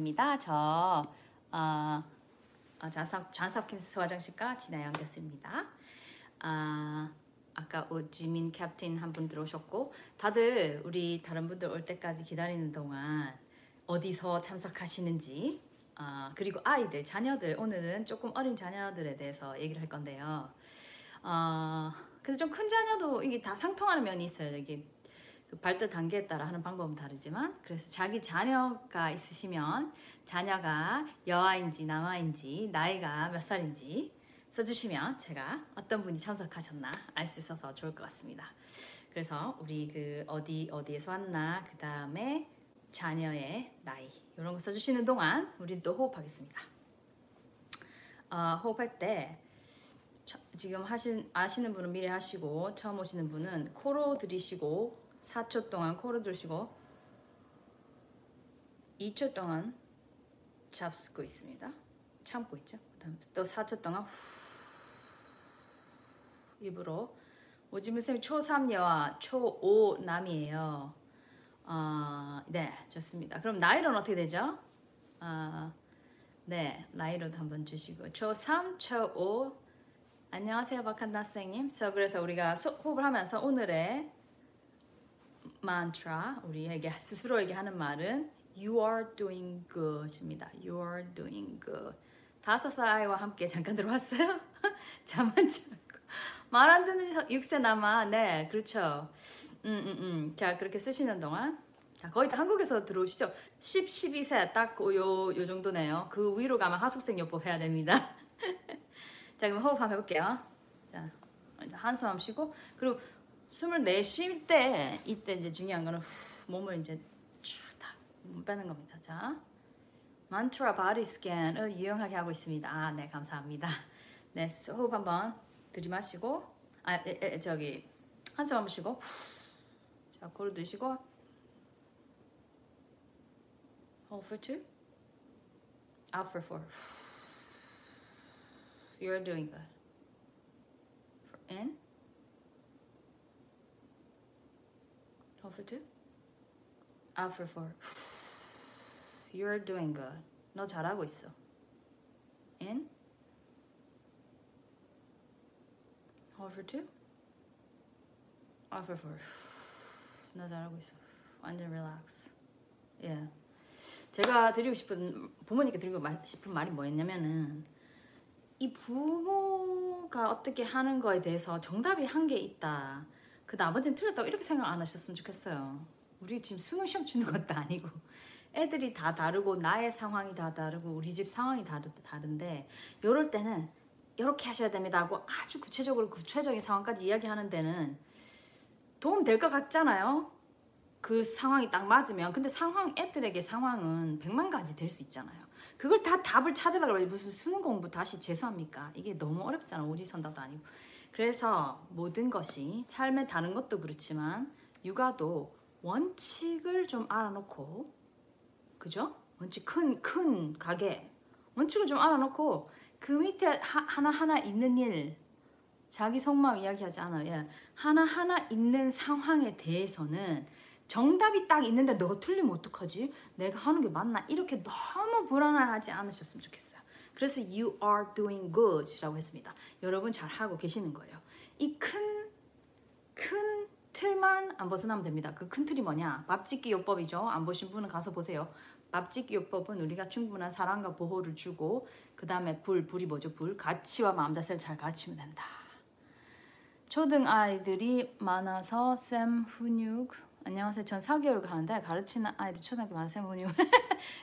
합니다. 저 어, 어, 잔석 잔석캔스 화장실과 진아영이었습니다. 아 아까 오지민 캡틴 한 분 들어오셨고 다들 우리 다른 분들 올 때까지 기다리는 동안 어디서 참석하시는지 아 그리고 아이들 자녀들 오늘은 조금 어린 자녀들에 대해서 얘기를 할 건데요. 어, 근데 좀큰 자녀도 이게 다 상통하는 면이 있어요. 이게 그 발달 단계에 따라 하는 방법은 다르지만 그래서 자기 자녀가 있으시면 자녀가 여아인지 남아인지 나이가 몇 살인지 써주시면 제가 어떤 분이 참석하셨나 알 수 있어서 좋을 것 같습니다. 그래서 우리 그 어디 어디에서 왔나 그 다음에 자녀의 나이 이런 거 써주시는 동안 우리 또 호흡하겠습니다. 어, 호흡할 때 저- 지금 하신 아시는 분은 미리 하시고 처음 오시는 분은 코로 들이쉬고 4초 동안 코로 들이쉬고 2초 동안 잡고 있습니다. 참고 있죠. 그다음 또 4초 동안 후 입으로 오지문 쌤이 초3 여아, 초5 남이에요. 어, 네, 좋습니다. 그럼 나이로는 어떻게 되죠? 어, 네, 나이로도 한번 주시고 초3, 초5 안녕하세요, 박한나 선생님. 저 그래서 우리가 소- 호흡을 하면서 오늘의 만트라 우리에게 스스로에게 하는 말은 You are doing good입니다. You are doing good. 다섯 살 아이와 함께 잠깐 들어왔어요. 잠안 자고 말 안 듣는 6세 남아. 네, 그렇죠. 음, 음, 음. 자, 그렇게 쓰시는 동안 자, 거의 다 한국에서 들어오시죠. 10, 12세 딱요 요 정도네요. 그 위로 가면 하숙생 요법 해야 됩니다. 자, 그럼 호흡 한번 해볼게요. 자, 한숨 쉬고 그리고 숨을 내쉴 때 이때 이제 중요한 거는 후, 몸을 이제 쭉딱 빼는 겁니다. 자, 만트라 body scan을 유용하게 하고 있습니다. 아, 네, 감사합니다. 네, 호흡 한번 들이마시고, 아, 에, 에, 저기 한숨 한번 쉬고, 후. 자, 코를 드시고, hold for two, out for four. You're doing good. For in. Hold for two. Out for four. You're doing good. 너 잘하고 있어. In. Hold for two. Out for four. 너 잘하고 있어. 완전 relax. 예. 제가 드리고 싶은 부모님께 드리고 마- 싶은 말이 뭐였냐면은 이 부모가 어떻게 하는 거에 대해서 정답이 한개 있다. 그 나머지는 틀렸다고 이렇게 생각 안 하셨으면 좋겠어요. 우리 지금 수능 시험 주는 것도 아니고 애들이 다 다르고 나의 상황이 다 다르고 우리 집 상황이 다르, 다른데 이럴 때는 이렇게 하셔야 됩니다 하고 아주 구체적으로 구체적인 상황까지 이야기하는 데는 도움 될 것 같잖아요. 그 상황이 딱 맞으면 근데 상황 애들에게 상황은 백만 가지 될 수 있잖아요. 그걸 다 답을 찾으려고 무슨 수능 공부 다시 재수합니까? 이게 너무 어렵잖아. 오지선다도 아니고. 그래서 모든 것이 삶의 다른 것도 그렇지만 육아도 원칙을 좀 알아놓고 그죠? 원칙 큰 큰 가게 원칙을 좀 알아놓고 그 밑에 하, 하나하나 있는 일 자기 속마음 이야기하지 않아요. 예. 하나하나 있는 상황에 대해서는 정답이 딱 있는데 너가 틀리면 어떡하지? 내가 하는 게 맞나? 이렇게 너무 불안하지 않으셨으면 좋겠어요. 그래서 you are doing good라고 했습니다. 여러분 잘 하고 계시는 거예요. 이 큰 큰 틀만 안 벗어나면 됩니다. 그 큰 틀이 뭐냐? 밥짓기 요법이죠. 안 보신 분은 가서 보세요. 밥짓기 요법은 우리가 충분한 사랑과 보호를 주고 그 다음에 불, 불이 뭐죠? 불, 가치와 마음 자세를 잘 가르치면 된다. 초등 아이들이 많아서 쌤 훈육 안녕하세요. 전 사교육 하는데 가르치는 아이들 초등학교 많은 쌤 훈육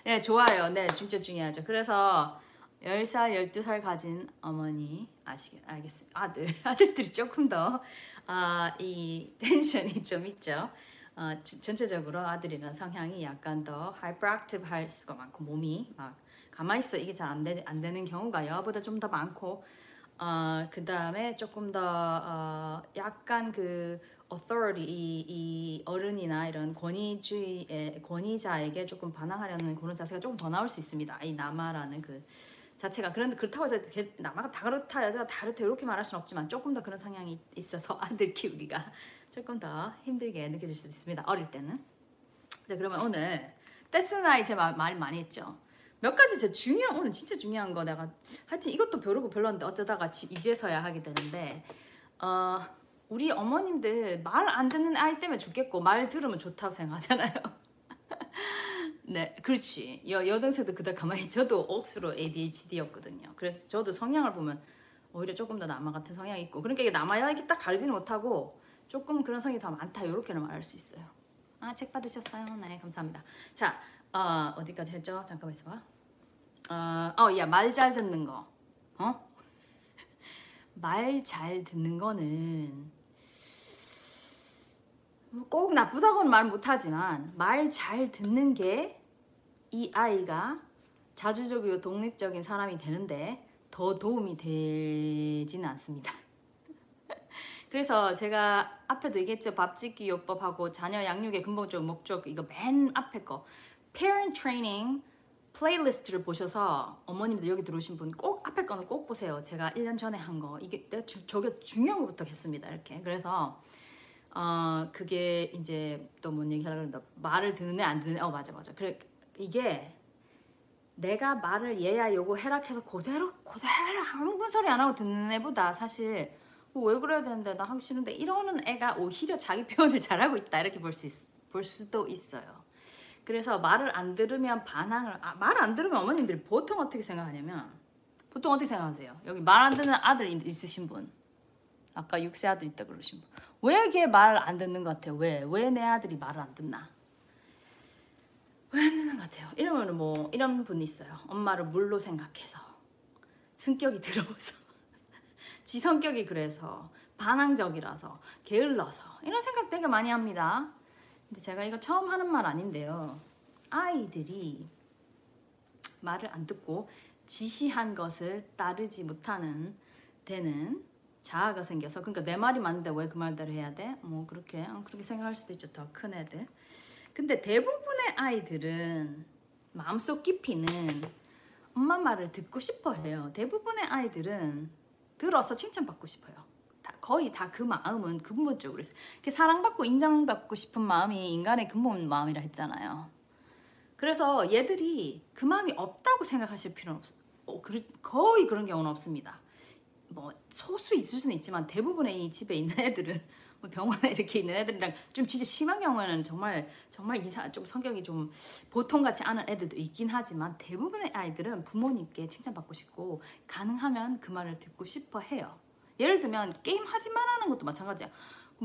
네 좋아요. 네 진짜 중요하죠. 그래서 10살, 12살 가진 어머니 아시겠 알겠어요. 아들 아들들이 조금 더 아, 이 텐션이 좀 있죠. 어, 지- 전체적으로 아들이란 성향이 약간 더 hyperactive 할 수가 많고 몸이 막 가만히 있어 이게 잘안안 되는 경우가 여보다 좀 더 많고 어, 그 다음에 조금 더 어, 약간 그 authority 이, 이 어른이나 이런 권위주의의 권위자에게 조금 반항하려는 그런 자세가 조금 더 나올 수 있습니다. 이 남아라는 그 자체가 그런데 그렇다고 해서 걔- 남아가 다 그렇다 여자가 다 그렇다 이렇게 말할 수는 없지만 조금 더 그런 성향이 있어서 아들 키우기가 조금 더 힘들게 느껴질 수도 있습니다. 어릴 때는. 자 그러면 오늘 아이 제가 말 많이 했죠. 몇 가지 제 중요한 오늘 진짜 중요한 거 내가 하여튼 이것도 별로고 별로인데 어쩌다가 지- 이제서야 하게 되는데 어 우리 어머님들 말 안 듣는 아이 때문에 죽겠고 말 들으면 좋다고 생각하잖아요. 네, 그렇지. 여, 여동생도 그다 가만히 저도 억수로 ADHD였거든요. 그래서 저도 성향을 보면 오히려 조금 더 남아 같은 성향이 있고 그러니까 이게 남아야 이게 딱 가리지는 못하고 조금 그런 성이 더 많다 이렇게는 말할 수 있어요. 아 책 받으셨어요? 네 감사합니다. 자 어, 어디까지 했죠? 잠깐만 있어봐. 어, 어, 야, 말 잘 듣는 거. 어? 말 잘 듣는 거는 뭐꼭 나쁘다고는 말 못하지만 말 잘 듣는 게 이 아이가 자주적이고 독립적인 사람이 되는데 더 도움이 되지는 않습니다. 그래서 제가 앞에도 얘기했죠. 밥 짓기 요법하고 자녀 양육의 근본적 목적 이거 맨 앞에 거 parent training playlist를 보셔서 어머님들 여기 들어오신 분 꼭 앞에 거는 꼭 보세요. 제가 1년 전에 한 거 이게 내가 주- 저게 중요한 거부터 했습니다. 이렇게 그래서 어 그게 이제 또 뭔 얘기 하려고 그랬는데 말을 안 듣는 애 어 맞아 맞아 그래 이게 내가 말을 얘야 요거 해라 해서 그대로 그대로 아무 소리 안 하고 듣는 애보다 사실 어, 왜 그래야 되는데 나 하기 싫은데 이러는 애가 오히려 자기 표현을 잘하고 있다 이렇게 볼수 있, 볼 수도 있어요. 그래서 말을 안 들으면 반항을 아, 말 안 들으면 어머님들이 보통 어떻게 생각하냐면 보통 어떻게 생각하세요? 여기 말 안 듣는 아들 있- 있으신 분 아까 6세 아들 있다 그러신 분 왜 걔 말 안 듣는 것 같아요? 왜? 왜 내 아들이 말을 안 듣나? 같아요? 이러면 뭐 이런 분 있어요. 엄마를 물로 생각해서 성격이 더러워서 지 성격이 그래서 반항적이라서 게을러서 이런 생각 되게 많이 합니다. 근데 제가 이거 처음 하는 말 아닌데요. 아이들이 말을 안 듣고 지시한 것을 따르지 못하는 되는 자아가 생겨서 그러니까 내 말이 맞는데 왜 그 말대로 해야 돼? 뭐 그렇게 어, 그렇게 생각할 수도 있죠. 더 큰 애들. 근데 대부분의 아이들은 마음속 깊이는 엄마 말을 듣고 싶어 해요. 대부분의 아이들은 들어서 칭찬받고 싶어요. 다, 거의 다 그 마음은 근본적으로 있어요. 사랑받고 인정받고 싶은 마음이 인간의 근본 마음이라 했잖아요. 그래서 얘들이 그 마음이 없다고 생각하실 필요는 없, 어, 그, 거의 그런 경우는 없습니다. 뭐 소수 있을 수는 있지만 대부분의 이 집에 있는 애들은 뭐 병원에 이렇게 있는 애들이랑 좀 진짜 심한 경우에는 정말 정말 이상 좀 성격이 좀 보통 같지 않은 애들도 있긴 하지만 대부분의 아이들은 부모님께 칭찬받고 싶고 가능하면 그 말을 듣고 싶어 해요. 예를 들면 게임 하지 말라는 것도 마찬가지야.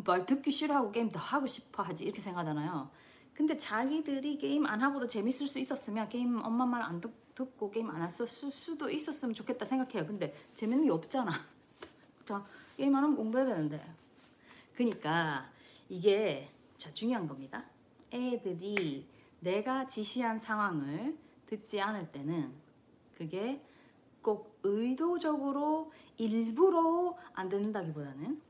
말 듣기 싫어하고 게임 더 하고 싶어 하지 이렇게 생각하잖아요. 근데 자기들이 게임 안 하고도 재밌을 수 있었으면 게임 엄마 말 안 듣고 게임 안 했을 수도 있었으면 좋겠다 생각해요. 근데 재밌는 게 없잖아. 자 게임 안 하면 공부해야 되는데. 그러니까 이게 자 중요한 겁니다. 애들이 내가 지시한 상황을 듣지 않을 때는 그게 꼭 의도적으로 일부러 안 듣는다기보다는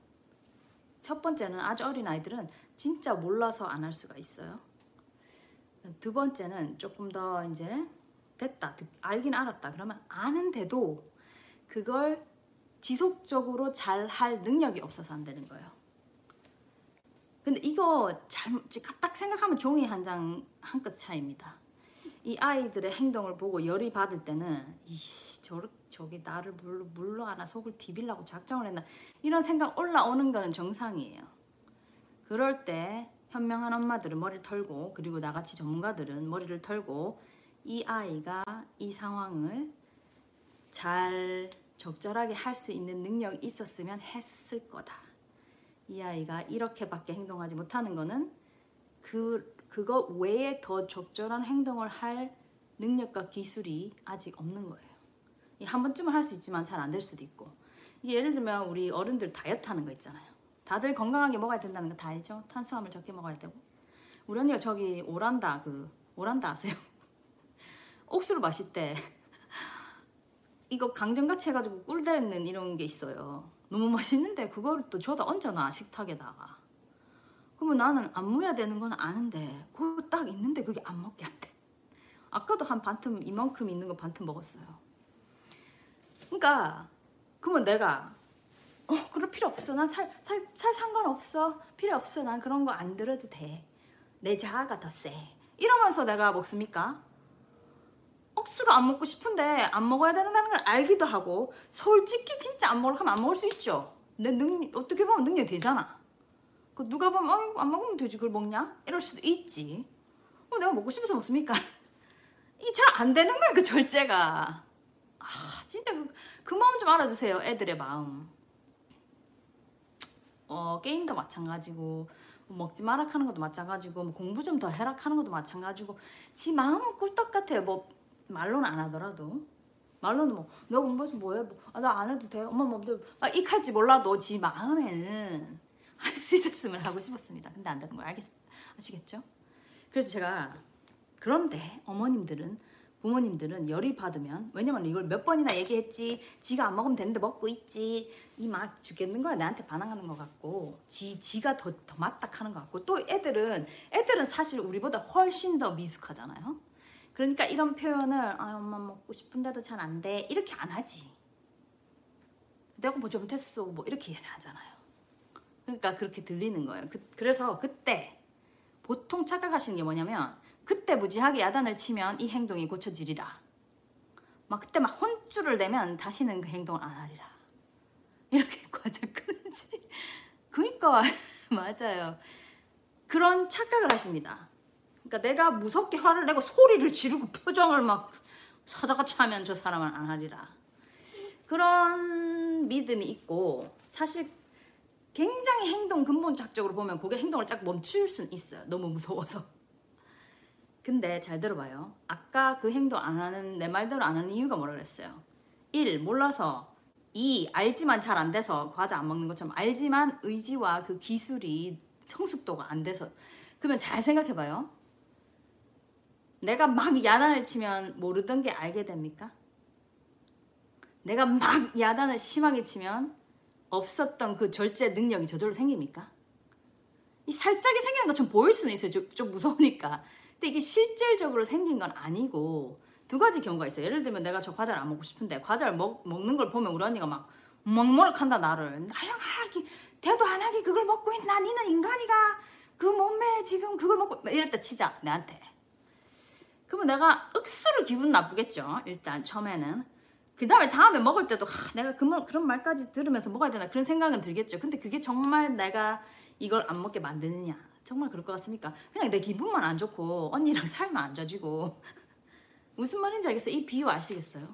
첫 번째는 아주 어린 아이들은 진짜 몰라서 안 할 수가 있어요. 두 번째는 조금 더 이제 됐다, 듣- 알긴 알았다. 그러면 아는데도 그걸 지속적으로 잘 할 능력이 없어서 안 되는 거예요. 근데 이거 잘못 딱 생각하면 종이 한 장 한 끗 차이입니다. 이 아이들의 행동을 보고 열이 받을 때는 이씨 저 저기 나를 물로 물로 하나 속을 디빌라고 작정을 했나 이런 생각 올라오는 거는 정상이에요. 그럴 때 현명한 엄마들은 머리를 털고 그리고 나같이 전문가들은 머리를 털고 이 아이가 이 상황을 잘 적절하게 할 수 있는 능력이 있었으면 했을 거다. 이 아이가 이렇게밖에 행동하지 못하는 거는 그 그거 외에 더 적절한 행동을 할 능력과 기술이 아직 없는 거예요. 이한 번쯤은 할 수 있지만 잘 안 될 수도 있고. 예를 들면 우리 어른들 다이어트 하는 거 있잖아요. 다들 건강하게 먹어야 된다는 거 다 알죠? 탄수화물 적게 먹어야 되고. 우리 언니가 저기 오란다 그 오란다 아세요? 옥수로 마실 때 이거 강정같이 해가지고 꿀대는 이런 게 있어요. 너무 맛있는데 그거를 또 줘다 얹어놔 식탁에다가. 그러면 나는 안 무야 되는 건 아는데 그거 딱 있는데 그게 안 먹게 안 돼. 아까도 한 반틈 이만큼 있는 거 반틈 먹었어요. 그러니까 그러면 내가 어 그럴 필요 없어. 난 살 살 살 상관없어. 필요 없어. 난 그런 거 안 들어도 돼. 내 자아가 더 세. 이러면서 내가 먹습니까? 어 억수로 안 먹고 싶은데 안 먹어야 된다는 걸 알기도 하고 솔직히 진짜 안 먹으려고 하면 안 먹을 수 있죠. 내 능, 어떻게 보면 능력 되잖아. 그 누가 보면 어, 안 먹으면 되지 그걸 먹냐? 이럴 수도 있지. 어, 내가 먹고 싶어서 먹습니까? 이 잘 안 되는 거야 그 절제가. 아 진짜 그, 그 마음 좀 알아주세요 애들의 마음. 어 게임도 마찬가지고 뭐 먹지 마라 하는 것도 마찬가지고 뭐 공부 좀 더 해라 하는 것도 마찬가지고 지 마음은 꿀떡 같아요. 뭐 말로는 안 하더라도. 말로는 뭐 내가 공부 좀 뭐해? 뭐나 안 해도 돼. 엄마 맘대로 아, 익할지 몰라도 지 마음에는 할 수 있었으면 하고 싶었습니다. 근데 안 되는 걸 알겠 아시겠죠? 그래서 제가 그런데 어머님들은 부모님들은 열이 받으면 왜냐면 이걸 몇 번이나 얘기했지. 지가 안 먹으면 되는데 먹고 있지. 이 막 죽겠는 거야. 나한테 반항하는 것 같고 지 지가 더 더 맞닥하는 것 같고. 또 애들은 애들은 사실 우리보다 훨씬 더 미숙하잖아요 그러니까 이런 표현을 아 엄마 먹고 싶은데도 잘 안 돼 이렇게 안 하지 내가 뭐 잘못했어 뭐 이렇게 하잖아요 그러니까 그렇게 들리는 거예요 그, 그래서 그때 보통 착각하시는 게 뭐냐면 그때 무지하게 야단을 치면 이 행동이 고쳐지리라. 막 그때 막 혼쭐을 내면 다시는 그 행동을 안 하리라. 이렇게 과자 끊지. 그니까 맞아요. 그런 착각을 하십니다. 그러니까 내가 무섭게 화를 내고 소리를 지르고 표정을 막 사자같이 하면 저 사람은 안 하리라. 그런 믿음이 있고 사실 굉장히 행동 근본적으로 보면 그게 행동을 쫙 멈출 수는 있어요. 너무 무서워서. 근데 잘 들어봐요. 아까 그 행동 안 하는 내 말대로 안 하는 이유가 뭐라 그랬어요? 1. 몰라서 2. 알지만 잘 안 돼서 과자 안 먹는 것처럼 알지만 의지와 그 기술이 성숙도가 안 돼서 그러면 잘 생각해봐요. 내가 막 야단을 치면 모르던 게 알게 됩니까? 내가 막 야단을 심하게 치면 없었던 그 절제 능력이 저절로 생깁니까? 이 살짝이 생기는 것처럼 보일 수는 있어요. 좀, 좀 무서우니까. 근데 이게 실질적으로 생긴 건 아니고 두 가지 경우가 있어요. 예를 들면 내가 저 과자를 안 먹고 싶은데 과자를 먹, 먹는 걸 보면 우리 언니가 막 먹먹한다 나를 나영 하기 대도 안 하기 그걸 먹고 있나 니는 인간이가 그 몸매 지금 그걸 먹고 이랬다 치자 내한테 그러면 내가 억수로 기분 나쁘겠죠 일단 처음에는 그 다음에 다음에 먹을 때도 하, 내가 그, 그런 말까지 들으면서 먹어야 되나 그런 생각은 들겠죠 근데 그게 정말 내가 이걸 안 먹게 만드느냐 정말 그럴 것 같습니까? 그냥 내 기분만 안 좋고 언니랑 살만 안 좋아지고 무슨 말인지 알겠어요? 이 비유 아시겠어요?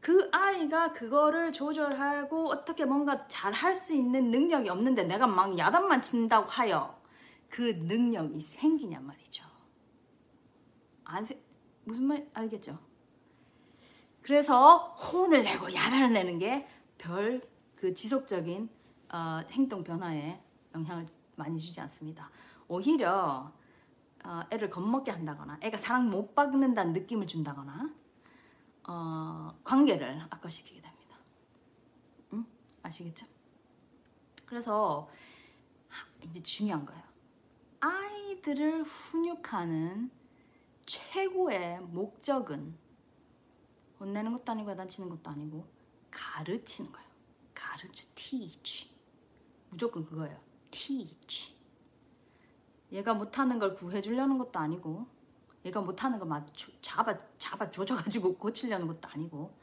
그 아이가 그거를 조절하고 어떻게 뭔가 잘 할 수 있는 능력이 없는데 내가 막 야단만 친다고 하여 그 능력이 생기냔 말이죠. 안 세, 무슨 말 알겠죠? 그래서 혼을 내고 야단을 내는 게 별 그 지속적인 어, 행동 변화에 영향을 많이 주지 않습니다. 오히려 어, 애를 겁먹게 한다거나 애가 사랑 못 받는다는 느낌을 준다거나 어, 관계를 악화시키게 됩니다. 응? 아시겠죠? 그래서 이제 중요한 거예요. 아이들을 훈육하는 최고의 목적은 혼내는 것도 아니고 야단치는 것도 아니고 가르치는 거예요. 가르쳐, teach. 무조건 그거예요. teach. 얘가 못하는 걸 구해주려는 것도 아니고 얘가 못하는 거 맞춰, 잡아 잡아 조져가지고 고치려는 것도 아니고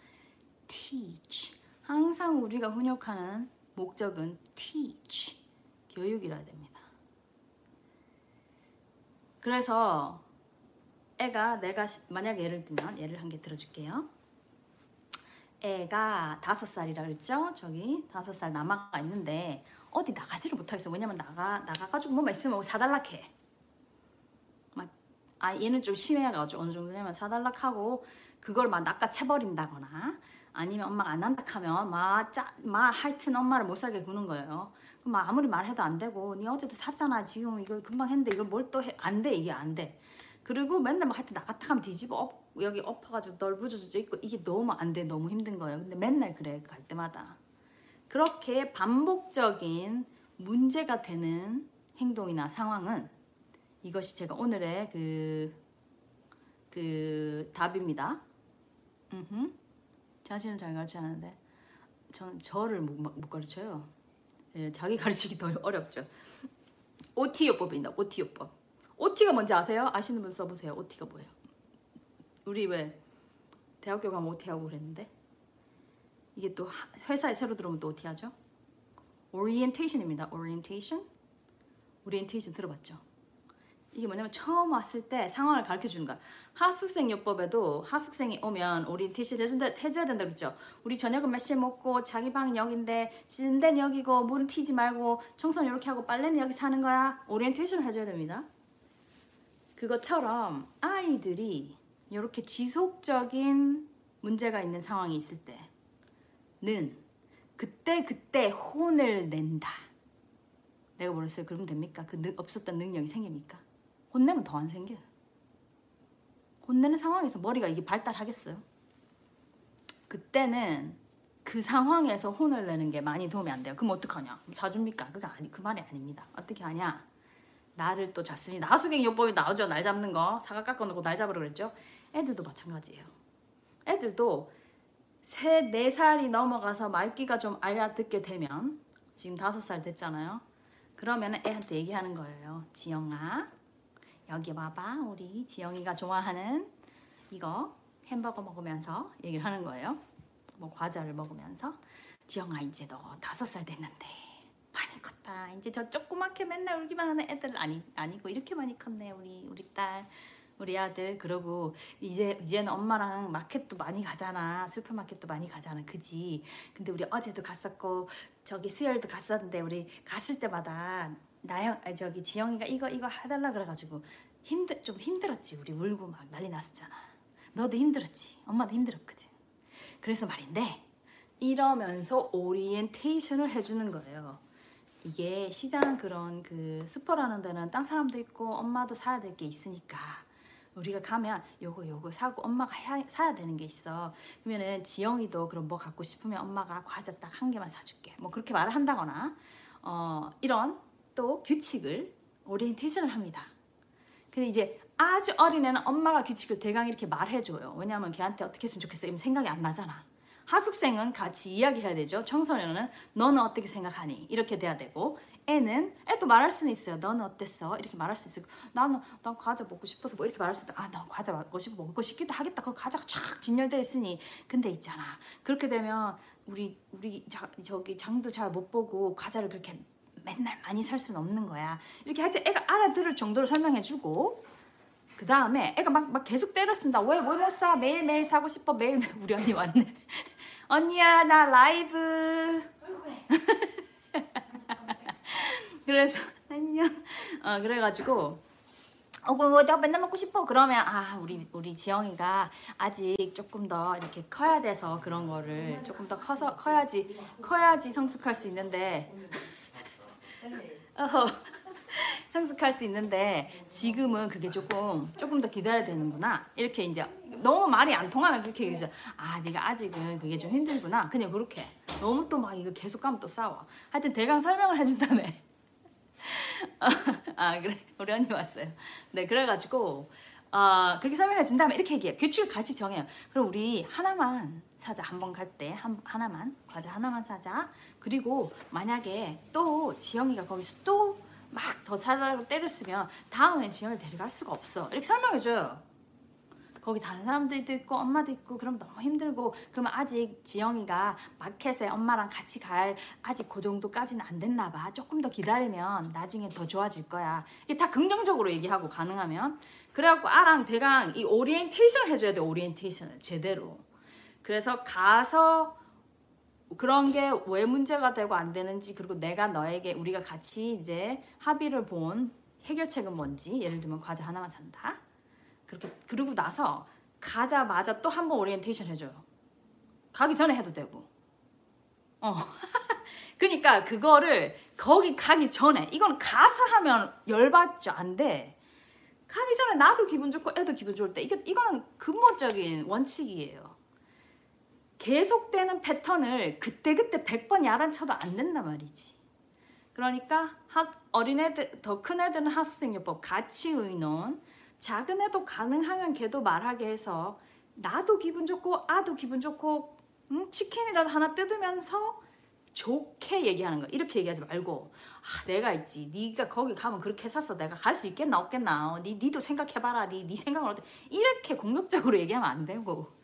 teach. 항상 우리가 훈육하는 목적은 teach. 교육이라 됩니다. 그래서 애가 내가 만약 예를 들면 예를 한 개 들어줄게요. 애가 다섯 살이라 그랬죠? 저기 다섯 살 남아가 있는데 어디 나가지를 못하겠어. 왜냐면 나가 나가가지고 뭐만 있으면 사달락해. 막 아 얘는 좀 심해가지고 어느 정도냐면 사달락하고 그걸 막 낚아채버린다거나 아니면 엄마가 안 한다 하면 막짜막 하여튼 엄마를 못 살게 구는 거예요. 그럼 막 아무리 말해도 안 되고 니 어제도 샀잖아 지금 이거 금방 했는데 이걸 뭘 또 해 안 돼 이게 안 돼. 그리고 맨날 막 하여튼 나갔다 하면 뒤집어 엎, 여기 엎어가지고 널브러져 있고 이게 너무 안 돼 너무 힘든 거예요. 근데 맨날 그래 갈 때마다. 그렇게 반복적인 문제가 되는 행동이나 상황은 이것이 제가 오늘의 그, 그 답입니다. 음흠. 자신은 잘 가르쳐야 하는데 저는 저를 못, 못 가르쳐요. 예, 자기 가르치기 더 어렵죠. OT요법입니다. OT요법. OT가 뭔지 아세요? 아시는 분 써보세요. OT가 뭐예요? 우리 왜 대학교 가면 OT 하고 그랬는데 이게 또 하- 회사에 새로 들어오면 또 OT 하죠. orientation입니다. orientation. orientation 들어봤죠? 이게 뭐냐면 처음 왔을 때 상황을 가르쳐 주는 거야. 하숙생 요법에도 하숙생이 오면 오리엔테이션 해줘야 된다 그랬죠. 우리 저녁은 몇 시에 먹고 자기 방은 씻는 데는 여기고 물은 튀지 말고 청소는 이렇게 하고 빨래는 여기 사는 거야. 오리엔테이션을 해줘야 됩니다. 그것처럼 아이들이 이렇게 지속적인 문제가 있는 상황이 있을 때는 그때 그때 혼을 낸다. 내가 뭐랬어요? 그러면 됩니까? 그 능- 없었던 능력이 생깁니까? 혼내면 더 안 생겨요. 혼내는 상황에서 머리가 이게 발달하겠어요? 그때는 그 상황에서 혼을 내는 게 많이 도움이 안 돼요. 그럼 어떡하냐? 사줍니까? 그거 아니 그 말이 아닙니다. 어떻게 하냐? 나를 또 잡습니다. 하수갱이 요법이 나오죠. 날 잡는 거. 사과 깎아놓고 날 잡으라 그랬죠. 애들도 마찬가지예요. 애들도 세, 네 살이 넘어가서 말귀가 좀 알아듣게 되면 지금 다섯 살 됐잖아요. 그러면 애한테 얘기하는 거예요. 지영아, 여기 와봐. 우리 지영이가 좋아하는 이거 햄버거 먹으면서 얘기를 하는 거예요. 뭐 과자를 먹으면서 지영아 이제 너 다섯 살 됐는데 많이 컸다. 이제 저 조그맣게 맨날 울기만 하는 애들 아니 아니고 이렇게 많이 컸네 우리 우리 딸. 우리 아들. 그러고 이제 이제는 엄마랑 마켓도 많이 가잖아. 슈퍼마켓도 많이 가잖아. 그지? 근데 우리 어제도 갔었고 저기 수요일도 갔었는데 우리 갔을 때마다 나영 저기 지영이가 이거 이거 해달라 그래가지고 힘들 좀 힘들었지. 우리 울고 막 난리 났었잖아. 너도 힘들었지? 엄마도 힘들었거든. 그래서 말인데 이러면서 오리엔테이션을 해주는 거예요 이게 시장 그런 그 슈퍼라는 데는 딴 사람도 있고 엄마도 사야 될 게 있으니까 우리가 가면 요거 요거 사고 엄마가 해야, 사야 되는 게 있어. 그러면은 지영이도 그럼 뭐 갖고 싶으면 엄마가 과자 딱 한 개만 사줄게. 뭐 그렇게 말을 한다거나 어 이런 또 규칙을 오리엔테이션을 합니다. 근데 이제 아주 어린 애는 엄마가 규칙을 대강 이렇게 말해줘요. 왜냐하면 걔한테 어떻게 했으면 좋겠어? 이러면 생각이 안 나잖아 하숙생은 같이 이야기해야 되죠. 청소년은 너는 어떻게 생각하니? 이렇게 돼야 되고 애는 애도 말할 수는 있어요. 너는 어땠어? 이렇게 말할 수 있고 나는 난 과자 먹고 싶어서 뭐 이렇게 말할 수 있다. 아나 과자 먹고 싶어 먹고 싶기도 하겠다. 그 과자가 쫙 진열돼 있으니 근데 있잖아. 그렇게 되면 우리 우리 자, 저기 장도 잘 못 보고 과자를 그렇게 맨날 많이 살 수는 없는 거야. 이렇게 할때 애가 알아들을 정도로 설명해주고 그 다음에 애가 막, 막 계속 때려 쓴다. 왜, 왜 못 사? 매일매일 사고 싶어. 매일매일. 우리 언니 왔네. 언니야, 나 라이브. 그래서, 안녕. 어, 그래가지고, 어, 뭐, 맨날 먹고 싶어. 그러면, 아, 우리, 우리 지영이가 아직 조금 더 이렇게 커야 돼서 그런 거를 조금 더 커서, 커야지, 커야지 성숙할 수 있는데, 어허. 성숙할 수 있는데 지금은 그게 조금 조금 더 기다려야 되는구나. 이렇게 이제 너무 말이 안 통하면 그렇게 얘기죠. 아 네가 아직은 그게 좀 힘들구나. 그냥 그렇게. 너무 또 막 이거 계속 가면 또 싸워. 하여튼 대강 설명을 해준 다음에. 아 그래. 우리 언니 왔어요. 네 그래가지고 어, 그렇게 설명해 준 다음에 이렇게 얘기해요. 규칙을 같이 정해요. 그럼 우리 하나만 사자. 한 번 갈 때 하나만. 과자 하나만 사자. 그리고 만약에 또 지영이가 거기서 또 막더 사달라고 때렸으면 다음엔 지영을 데려갈 수가 없어. 이렇게 설명해줘요. 거기 다른 사람들도 있고 엄마도 있고 그럼 너무 힘들고 그러면 아직 지영이가 마켓에 엄마랑 같이 갈 아직 그 정도까지는 안 됐나 봐. 조금 더 기다리면 나중에 더 좋아질 거야. 이게 다 긍정적으로 얘기하고 가능하면. 그래갖고 아랑 대강 이 오리엔테이션을 해줘야 돼 오리엔테이션을 제대로. 그래서 가서 그런 게 왜 문제가 되고 안 되는지 그리고 내가 너에게 우리가 같이 이제 합의를 본 해결책은 뭔지 예를 들면 과자 하나만 산다. 그렇게 그러고 나서 가자마자 또 한 번 오리엔테이션 해줘요. 가기 전에 해도 되고. 어. 그러니까 그거를 거기 가기 전에 이건 가서 하면 열받죠 안돼. 가기 전에 나도 기분 좋고 애도 기분 좋을 때 이게 이거는 근본적인 원칙이에요 계속되는 패턴을 그때그때 100번 야단쳐도 안 된단 말이지. 그러니까 어린애들, 더 큰 애들은 하수생요법 같이 의논, 작은 애도 가능하면 걔도 말하게 해서 나도 기분 좋고 아도 기분 좋고 음, 치킨이라도 하나 뜯으면서 좋게 얘기하는 거야. 이렇게 얘기하지 말고 아, 내가 있지. 네가 거기 가면 그렇게 샀어. 내가 갈 수 있겠나 없겠나. 어, 네, 니도 생각해봐라. 네, 네 생각은 어때? 이렇게 공격적으로 얘기하면 안 되고 어?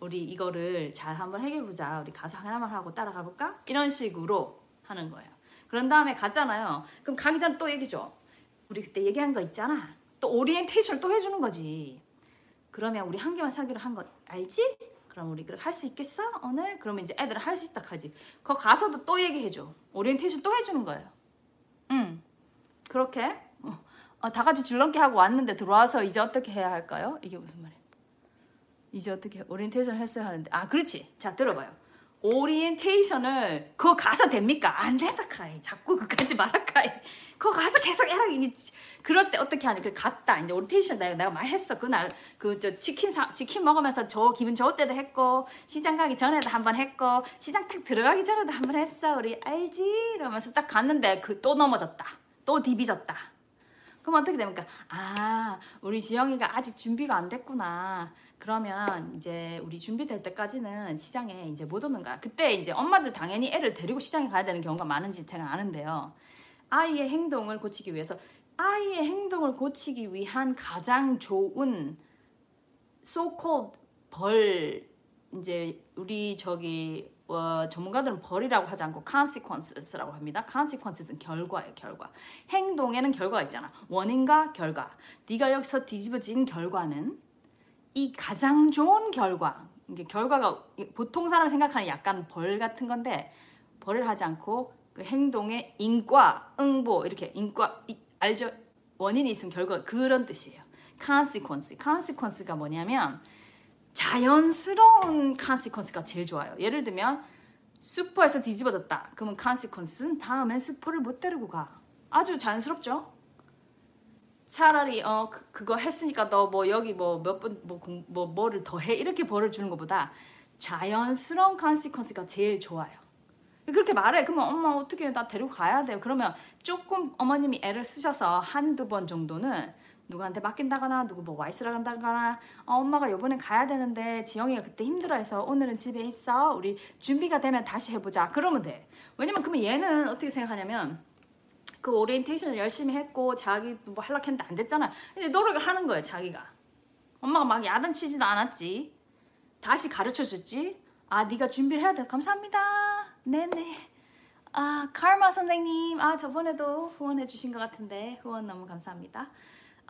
우리 이거를 잘 한번 해결보자. 우리 가서 하나만 하고 따라가 볼까? 이런 식으로 하는 거예요. 그런 다음에 갔잖아요. 그럼 가기 전에 또 얘기죠. 우리 그때 얘기한 거 있잖아. 또 오리엔테이션 또 해주는 거지. 그러면 우리 한 개만 사기로 한 거 알지? 그럼 우리 할 수 있겠어? 오늘? 그러면 이제 애들은 할수 있다 하지. 거 가서도 또 얘기해줘. 오리엔테이션 또 해주는 거예요. 응. 그렇게 어, 어, 다 같이 줄넘기 하고 왔는데 들어와서 이제 어떻게 해야 할까요? 이게 무슨 말이에요? 이제 어떻게 오리엔테이션 했어야 하는데 아 그렇지. 자 들어봐요. 오리엔테이션을 그거 가서 됩니까? 안 된다 카이. 자꾸 그까지 말할까이. 그거 가서 계속 해라. 그럴 때 어떻게 하냐? 그 갔다. 이제 오리엔테이션 내가 내가 많이 했어. 그날 그저 치킨 사 치킨 먹으면서 저 기분 좋을 때도 했고 시장 가기 전에도 한 번 했고 시장 딱 들어가기 전에도 한 번 했어. 우리 알지? 이러면서 딱 갔는데 그 또 넘어졌다. 또 디비졌다. 그럼 어떻게 됩니까? 아, 우리 지영이가 아직 준비가 안 됐구나. 그러면 이제 우리 준비될 때까지는 시장에 이제 못 오는 거야. 그때 이제 엄마들 당연히 애를 데리고 시장에 가야 되는 경우가 많은지 제가 아는데요. 아이의 행동을 고치기 위해서 아이의 행동을 고치기 위한 가장 좋은 so-called 벌 이제 우리 저기 어, 전문가들은 벌이라고 하지 않고 consequences라고 합니다. consequences는 결과예요, 결과. 행동에는 결과가 있잖아. 원인과 결과. 네가 여기서 뒤집어진 결과는 이 가장 좋은 결과. 이게 결과가 보통 사람 생각하는 약간 벌 같은 건데 벌을 하지 않고 그 행동의 인과, 응보 이렇게 인과 이, 알죠? 원인이 있으면 결과 그런 뜻이에요. consequence. consequence가 뭐냐면 자연스러운 consequence가 제일 좋아요. 예를 들면 슈퍼에서 뒤집어졌다. 그러면 consequence는 다음엔 슈퍼를 못 데리고 가. 아주 자연스럽죠? 차라리 어 그, 거 했으니까 너 뭐 여기 뭐 몇 분 뭐 뭐, 뭐를 더 해 이렇게 벌을 주는 것보다 자연스러운 consequence가 제일 좋아요. 그렇게 말해. 그러면 엄마 어떻게 나 데리고 가야 돼요. 그러면 조금 어머님이 애를 쓰셔서 한두 번 정도는 누구한테 맡긴다거나 누구 뭐 와이스라 간다거나 어, 엄마가 요번에 가야 되는데 지영이가 그때 힘들어해서 오늘은 집에 있어 우리 준비가 되면 다시 해보자 그러면 돼 왜냐면 그러면 얘는 어떻게 생각하냐면 그 오리엔테이션을 열심히 했고 자기 뭐 할락했는데 안 됐잖아. 근데 노력을 하는 거예요 자기가. 엄마가 막 야단치지도 않았지. 다시 가르쳐 줬지. 아 네가 준비를 해야 돼. 감사합니다. 네네. 아 카르마 선생님. 아 저번에도 후원해 주신 것 같은데 후원 너무 감사합니다.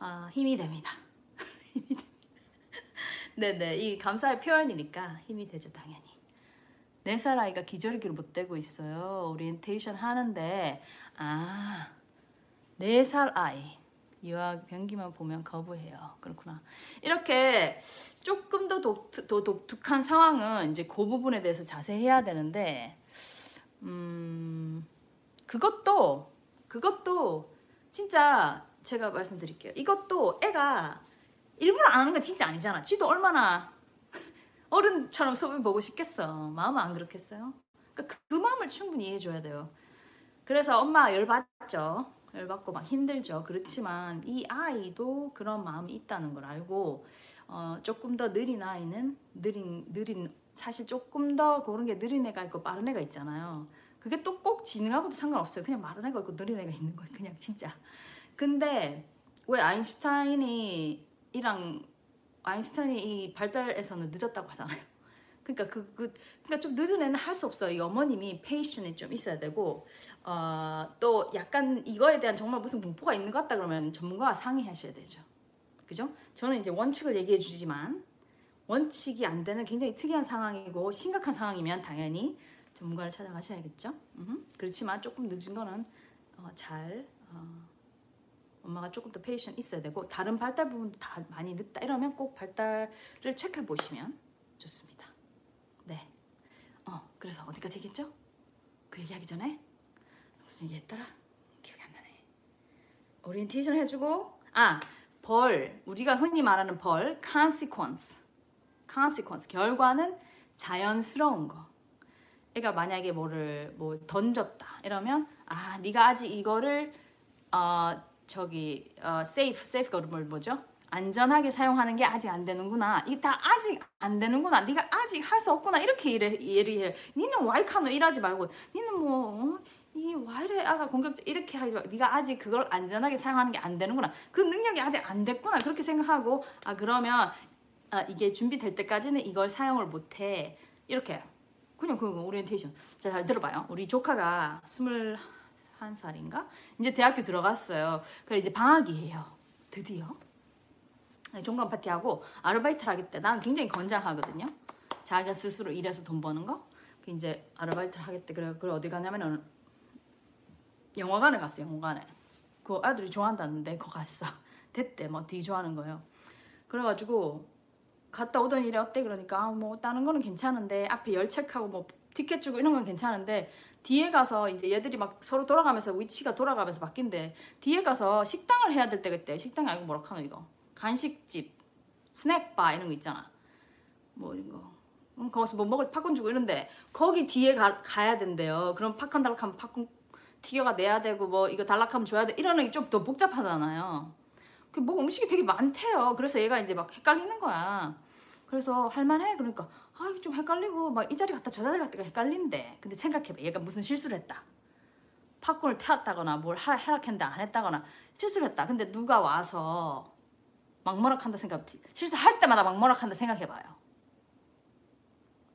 어, 힘이 됩니다. 힘이 됩니다. 네네. 이 감사의 표현이니까 힘이 되죠 당연히. 네 살 아이가 기저귀를 못 떼고 있어요. 오리엔테이션 하는데 아 네 살 아이 유아 변기만 보면 거부해요. 그렇구나. 이렇게 조금 더, 독, 더 독특한 상황은 이제 그 부분에 대해서 자세히 해야 되는데, 음, 그것도, 그것도 진짜 제가 말씀드릴게요. 이것도 애가 일부러 안 하는 건 진짜 아니잖아. 지도 얼마나 어른처럼 소변 보고 싶겠어. 마음은 안 그렇겠어요? 그러니까 그, 그 마음을 충분히 이해해줘야 돼요. 그래서 엄마 열받죠. 열받고 막 힘들죠. 그렇지만 이 아이도 그런 마음이 있다는 걸 알고 어, 조금 더 느린 아이는 느린 느린 사실 조금 더 그런 게 느린 애가 있고 빠른 애가 있잖아요. 그게 또 꼭 지능하고도 상관없어요. 그냥 빠른 애가 있고 느린 애가 있는 거예요. 그냥 진짜. 근데 왜 아인슈타인이 이랑 아인슈타인이 이 발달에서는 늦었다고 하잖아요. 그러니까 그, 그 그러니까 좀 늦은 애는 할 수 없어요. 이 어머님이 페이션이 좀 있어야 되고 어, 또 약간 이거에 대한 정말 무슨 공포가 있는 것 같다 그러면 전문가와 상의하셔야 되죠. 그죠? 저는 이제 원칙을 얘기해 주지만 원칙이 안 되는 굉장히 특이한 상황이고 심각한 상황이면 당연히 전문가를 찾아가셔야겠죠. 음, 그렇지만 조금 늦은 거는 어, 잘 어, 엄마가 조금 더 patience 있어야 되고 다른 발달 부분도 다 많이 늦다 이러면 꼭 발달을 체크해 보시면 좋습니다. 네. 어 그래서 어디까지 얘기했죠? 그 얘기하기 전에 무슨 얘기했더라? 기억이 안 나네. 오리엔테이션 해주고 아 벌 우리가 흔히 말하는 벌 consequence consequence 결과는 자연스러운 거. 애가 만약에 뭐를 뭐 던졌다 이러면 아 네가 아직 이거를 어, 저기 어, safe, safe가 뭐죠? 안전하게 사용하는 게 아직 안 되는구나. 이게 다 아직 안 되는구나. 네가 아직 할 수 없구나. 이렇게 이래, 이해 니는 와이카노 일하지 말고 니는 뭐 어? 이 와이를 아가 공격적 이렇게 하지 마. 네가 아직 그걸 안전하게 사용하는 게 안 되는구나. 그 능력이 아직 안 됐구나. 그렇게 생각하고 아 그러면 아, 이게 준비될 때까지는 이걸 사용을 못해 이렇게 그냥 그 오리엔테이션 자 잘 들어봐요 우리 조카가 21살인가? 이제 대학교 들어갔어요. 그래 이제 방학이에요. 드디어. 네, 종강 파티하고 아르바이트를 하겠대 난 굉장히 건장하거든요. 자기가 스스로 일해서 돈 버는 거? 그 이제 아르바이트를 하겠대 그래 그래 어디 가냐면은 영화관에 갔어 영화관에. 그 아들이 좋아한다는데 거 갔어. 됐대 뭐 되게 좋아하는 거예요. 그래가지고 갔다 오던 일이 어때? 그러니까 아, 뭐 다른 거는 괜찮은데 앞에 열책하고 뭐 티켓 주고 이런 건 괜찮은데 뒤에 가서 이제 얘들이 막 서로 돌아가면서 위치가 돌아가면서 바뀐대. 뒤에 가서 식당을 해야 될 때가 있대. 식당이 아니고 뭐라 하노 이거? 간식집 스낵바 이런 거 있잖아. 뭐 이런 거. 음, 거기서 뭐 먹을 팝콘 주고 이런데 거기 뒤에 가, 가야 된대요. 그럼 팝콘 달락하면 팝콘 튀겨가 내야 되고 뭐 이거 달락하면 줘야 돼. 이러는 게좀 더 복잡하잖아요. 그뭐 음식이 되게 많대요. 그래서 얘가 이제 막 헷갈리는 거야. 그래서 할만해? 그러니까 아 이거 좀 헷갈리고 막 이 자리 갔다 저 자리 갔다가 헷갈린대. 근데 생각해봐 얘가 무슨 실수를 했다. 팝콘을 태웠다거나 뭘 하, 해락했는데 안 했다거나 실수를 했다. 근데 누가 와서 막머락한다 생각 실수할 때마다 막머락한다 생각해봐요.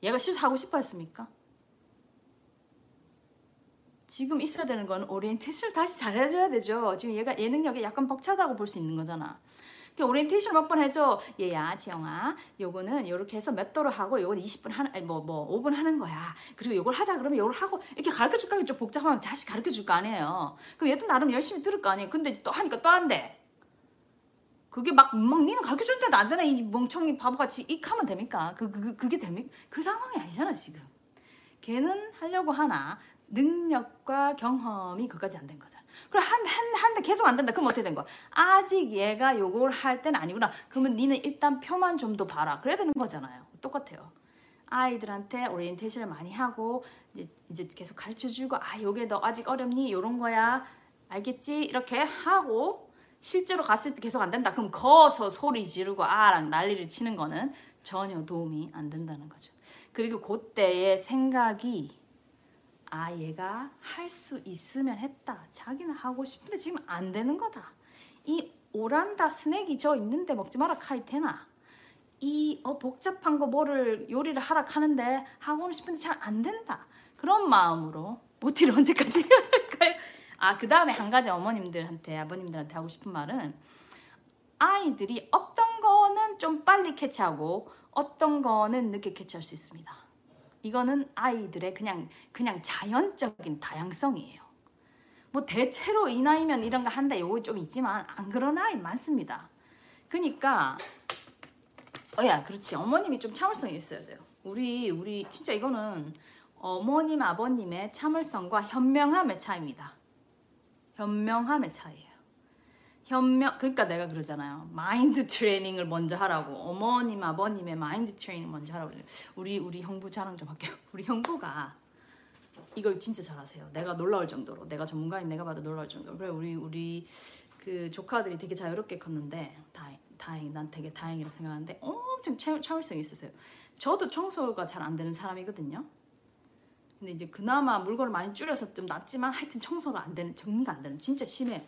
얘가 실수하고 싶어 했습니까? 지금 있어야 되는 건 오리엔테이션을 다시 잘해줘야 되죠. 지금 얘가 예능력이 약간 벅차다고 볼 수 있는 거잖아. 오리엔테이션 몇 번 해줘. 얘야, 지영아, 요거는 요렇게 해서 몇 도로 하고 요건 20분 하는, 뭐, 뭐, 5분 하는 거야. 그리고 요걸 하자 그러면 요걸 하고 이렇게 가르쳐 줄까? 좀 복잡하면 다시 가르쳐 줄 거 아니에요. 그럼 얘도 나름 열심히 들을 거 아니에요. 근데 또 하니까 또 한대. 그게 막, 막 니는 가르쳐 주는데도 안 되나? 이 멍청이 바보같이 익 하면 됩니까? 그, 그, 그, 그게 됩니까? 그 상황이 아니잖아, 지금. 걔는 하려고 하나 능력과 경험이 그까지 안 된 거잖아. 그럼 한, 한, 한데 계속 안 된다. 그럼 어떻게 된 거야? 아직 얘가 요걸 할 때는 아니구나. 그러면 니는 일단 표만 좀 더 봐라. 그래야 되는 거잖아요. 똑같아요. 아이들한테 오리엔테이션을 많이 하고 이제, 이제 계속 가르쳐 주고 아 요게 너 아직 어렵니? 요런 거야. 알겠지? 이렇게 하고 실제로 갔을 때 계속 안 된다. 그럼 거서 소리 지르고 아랑 난리를 치는 거는 전혀 도움이 안 된다는 거죠. 그리고 그때의 생각이 아 얘가 할 수 있으면 했다. 자기는 하고 싶은데 지금 안 되는 거다. 이 오란다 스낵이 저 있는데 먹지 마라 카이테나. 이 어, 복잡한 거 뭐를 요리를 하라 하는데 하고는 싶은데 잘 안 된다. 그런 마음으로 OT를 언제까지 해야 할까요? 아, 그 다음에 한 가지 어머님들한테, 아버님들한테 하고 싶은 말은 아이들이 어떤 거는 좀 빨리 캐치하고 어떤 거는 늦게 캐치할 수 있습니다. 이거는 아이들의 그냥 그냥 자연적인 다양성이에요. 뭐 대체로 이 나이면 이런 거 한다 요거 좀 있지만 안 그런 아이 많습니다. 그러니까 어야 그렇지 어머님이 좀 참을성이 있어야 돼요. 우리 우리 진짜 이거는 어머님 아버님의 참을성과 현명함의 차이입니다. 현명함의 차이예요. 현명 그러니까 내가 그러잖아요. 마인드 트레이닝을 먼저 하라고. 어머님 아버님의 마인드 트레이닝 먼저 하라고. 우리 우리 형부 자랑 좀 할게요. 우리 형부가 이걸 진짜 잘하세요. 내가 놀라울 정도로 내가 전문가인 내가 봐도 놀라울 정도로. 그래 우리 우리 그 조카들이 되게 자유롭게 컸는데 다행 다행 난 되게 다행이라 생각하는데 엄청 참, 참을성이 있으세요. 저도 청소가 잘 안 되는 사람이거든요. 근데 이제 그나마 물건을 많이 줄여서 좀 낫지만 하여튼 청소가 안 되는 정리가 안 되는 진짜 심해요.